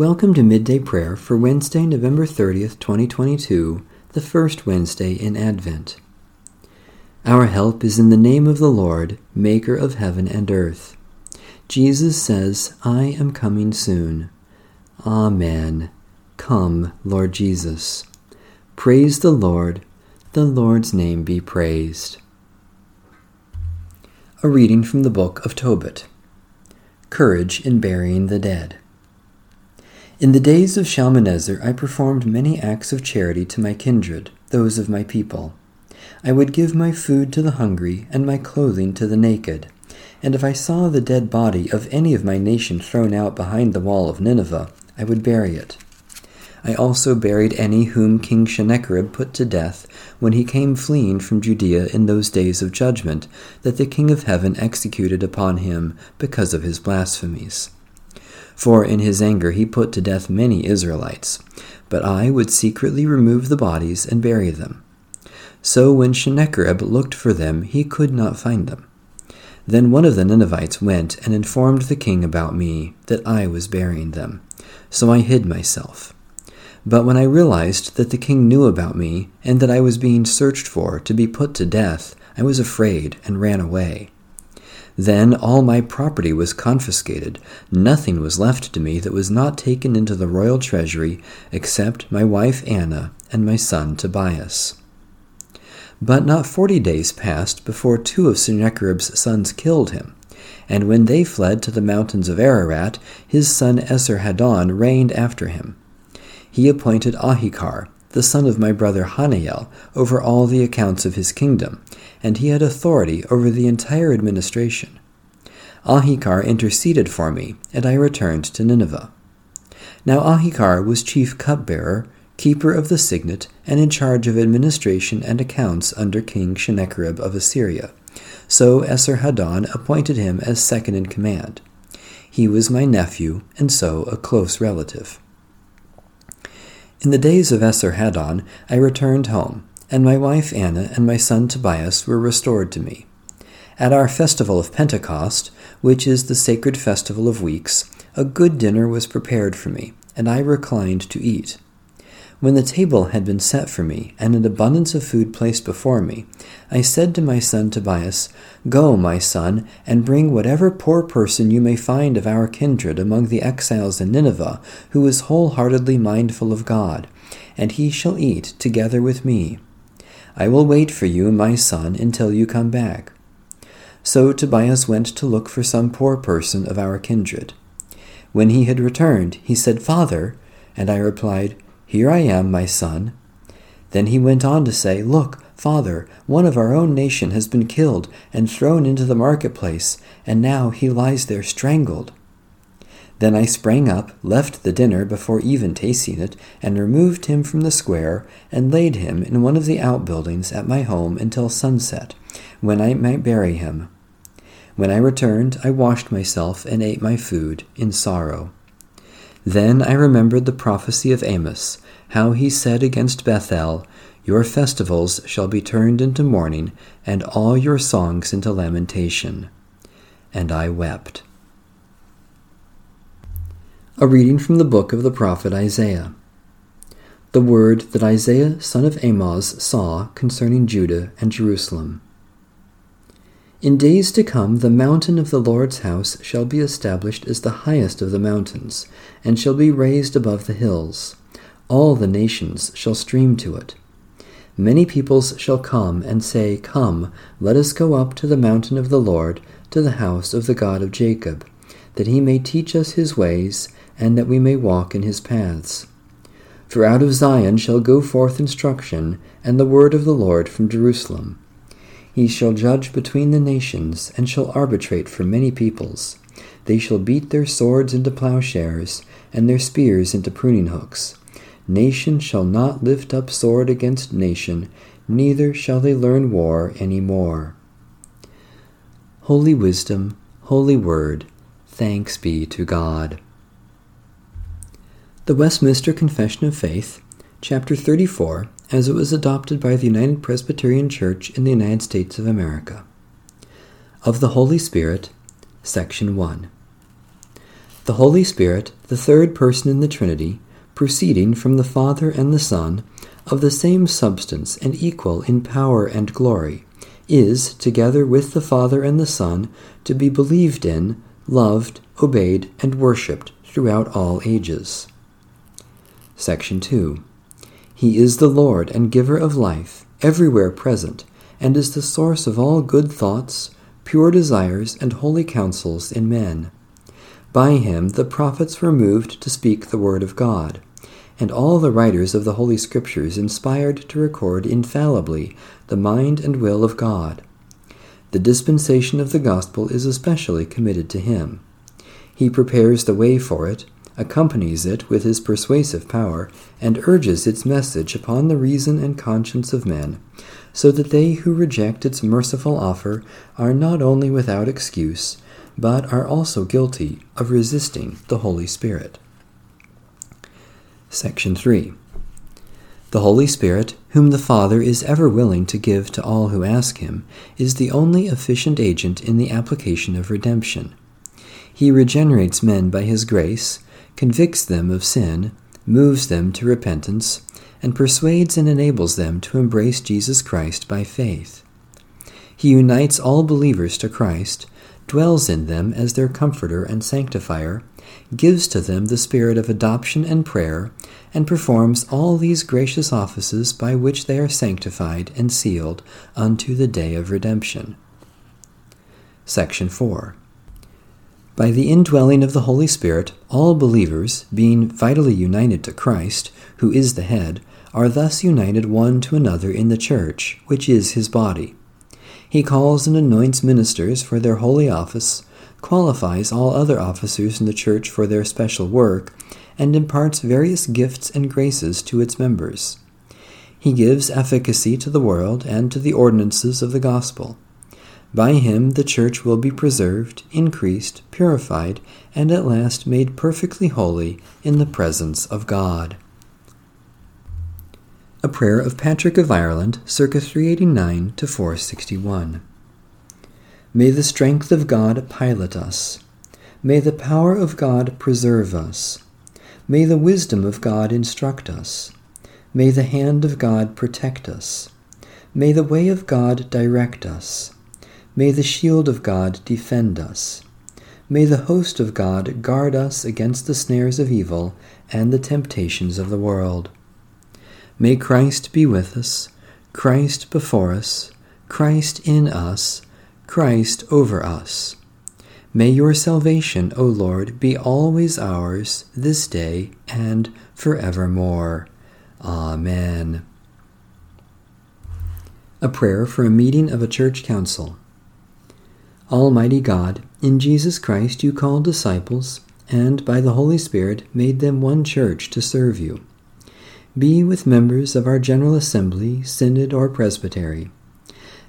Welcome to Midday Prayer for Wednesday, November 30th, 2022, the first Wednesday in Advent. Our help is in the name of the Lord, Maker of heaven and earth. Jesus says, I am coming soon. Amen. Come, Lord Jesus. Praise the Lord. The Lord's name be praised. A reading from the book of Tobit Courage in Burying the Dead. In the days of Shalmaneser, I performed many acts of charity to my kindred, those of my people. I would give my food to the hungry, and my clothing to the naked. And if I saw the dead body of any of my nation thrown out behind the wall of Nineveh, I would bury it. I also buried any whom King Sennacherib put to death when he came fleeing from Judea in those days of judgment that the King of heaven executed upon him because of his blasphemies. For in his anger he put to death many Israelites. But I would secretly remove the bodies and bury them. So when Sennacherib looked for them, he could not find them. Then one of the Ninevites went and informed the king about me, that I was burying them. So I hid myself. But when I realized that the king knew about me, and that I was being searched for to be put to death, I was afraid and ran away. Then all my property was confiscated. Nothing was left to me that was not taken into the royal treasury except my wife Anna and my son Tobias. But not forty days passed before two of Sennacherib's sons killed him. And when they fled to the mountains of Ararat, his son Esarhaddon reigned after him. He appointed Ahikar, the son of my brother Hananiel, over all the accounts of his kingdom, and he had authority over the entire administration. Ahikar interceded for me, and I returned to Nineveh. Now Ahikar was chief cupbearer, keeper of the signet, and in charge of administration and accounts under King Sennacherib of Assyria. So Esarhaddon appointed him as second in command. He was my nephew, and so a close relative. In the days of Esarhaddon, I returned home, and my wife Anna and my son Tobias were restored to me. At our festival of Pentecost, which is the sacred festival of weeks, a good dinner was prepared for me, and I reclined to eat. When the table had been set for me, and an abundance of food placed before me, I said to my son Tobias, Go, my son, and bring whatever poor person you may find of our kindred among the exiles in Nineveh, who is wholeheartedly mindful of God, and he shall eat together with me. I will wait for you, my son, until you come back. So Tobias went to look for some poor person of our kindred. When he had returned, he said, Father, and I replied, here I am, my son. Then he went on to say, Look, father, one of our own nation has been killed and thrown into the marketplace, and now he lies there strangled. Then I sprang up, left the dinner before even tasting it, and removed him from the square, and laid him in one of the outbuildings at my home until sunset, when I might bury him. When I returned, I washed myself and ate my food in sorrow. Then I remembered the prophecy of Amos, how he said against Bethel, Your festivals shall be turned into mourning, and all your songs into lamentation. And I wept. A reading from the book of the prophet Isaiah. The word that Isaiah son of Amoz saw concerning Judah and Jerusalem. In days to come, the mountain of the Lord's house shall be established as the highest of the mountains, and shall be raised above the hills. All the nations shall stream to it. Many peoples shall come and say, Come, let us go up to the mountain of the Lord, to the house of the God of Jacob, that he may teach us his ways, and that we may walk in his paths. For out of Zion shall go forth instruction, and the word of the Lord from Jerusalem. He shall judge between the nations, and shall arbitrate for many peoples. They shall beat their swords into plowshares, and their spears into pruning hooks. Nation shall not lift up sword against nation, neither shall they learn war any more. Holy Wisdom, Holy Word, thanks be to God. The Westminster Confession of Faith, chapter 34, as it was adopted by the United Presbyterian Church in the United States of America. Of the Holy Spirit, Section 1. The Holy Spirit, the third person in the Trinity, proceeding from the Father and the Son, of the same substance and equal in power and glory, is, together with the Father and the Son, to be believed in, loved, obeyed, and worshipped throughout all ages. Section 2. He is the Lord and giver of life, everywhere present, and is the source of all good thoughts, pure desires, and holy counsels in men. By him the prophets were moved to speak the word of God, and all the writers of the Holy Scriptures inspired to record infallibly the mind and will of God. The dispensation of the gospel is especially committed to him. He prepares the way for it, accompanies it with his persuasive power, and urges its message upon the reason and conscience of men, so that they who reject its merciful offer are not only without excuse, but are also guilty of resisting the Holy Spirit. Section 3 The Holy Spirit, whom the Father is ever willing to give to all who ask him, is the only efficient agent in the application of redemption. He regenerates men by his grace, convicts them of sin, moves them to repentance, and persuades and enables them to embrace Jesus Christ by faith. He unites all believers to Christ, dwells in them as their comforter and sanctifier, gives to them the spirit of adoption and prayer, and performs all these gracious offices by which they are sanctified and sealed unto the day of redemption. Section 4. By the indwelling of the Holy Spirit, all believers, being vitally united to Christ, who is the head, are thus united one to another in the church, which is his body. He calls and anoints ministers for their holy office, qualifies all other officers in the church for their special work, and imparts various gifts and graces to its members. He gives efficacy to the world and to the ordinances of the gospel. By him the church will be preserved, increased, purified, and at last made perfectly holy in the presence of God. A prayer of Patrick of Ireland, circa 389 to 461. May the strength of God pilot us. May the power of God preserve us. May the wisdom of God instruct us. May the hand of God protect us. May the way of God direct us. May the shield of God defend us. May the host of God guard us against the snares of evil and the temptations of the world. May Christ be with us, Christ before us, Christ in us, Christ over us. May your salvation, O Lord, be always ours this day and forevermore. Amen. A prayer for a meeting of a church council. Almighty God, in Jesus Christ you called disciples, and by the Holy Spirit made them one church to serve you. Be with members of our General Assembly, Synod, or Presbytery.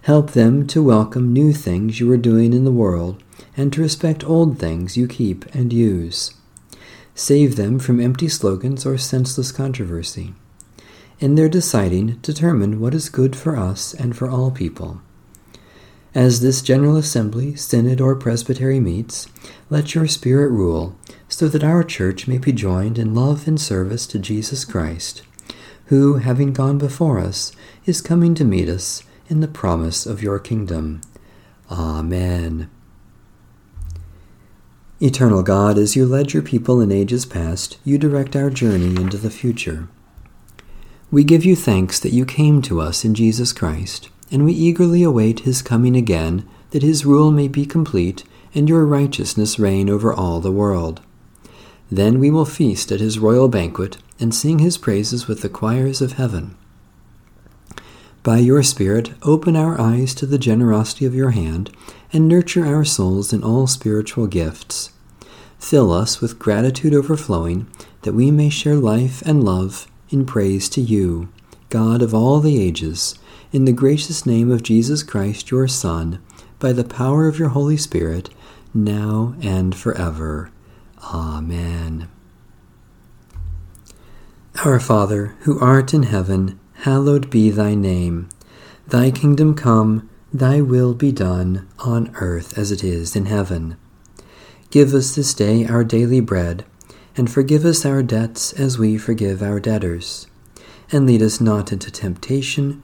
Help them to welcome new things you are doing in the world and to respect old things you keep and use. Save them from empty slogans or senseless controversy. In their deciding, determine what is good for us and for all people. As this General Assembly, Synod, or Presbytery meets, let your Spirit rule, so that our church may be joined in love and service to Jesus Christ who, having gone before us, is coming to meet us in the promise of your kingdom. Amen. Eternal God, as you led your people in ages past, you direct our journey into the future. We give you thanks that you came to us in Jesus Christ, and we eagerly await his coming again, that his rule may be complete and your righteousness reign over all the world. Then we will feast at his royal banquet and sing his praises with the choirs of heaven. By your Spirit, open our eyes to the generosity of your hand, and nurture our souls in all spiritual gifts. Fill us with gratitude overflowing, that we may share life and love in praise to you, God of all the ages, in the gracious name of Jesus Christ, your Son, by the power of your Holy Spirit, now and forever. Amen. Our Father, who art in heaven, hallowed be thy name. Thy kingdom come, thy will be done, on earth as it is in heaven. Give us this day our daily bread, and forgive us our debts as we forgive our debtors. And lead us not into temptation,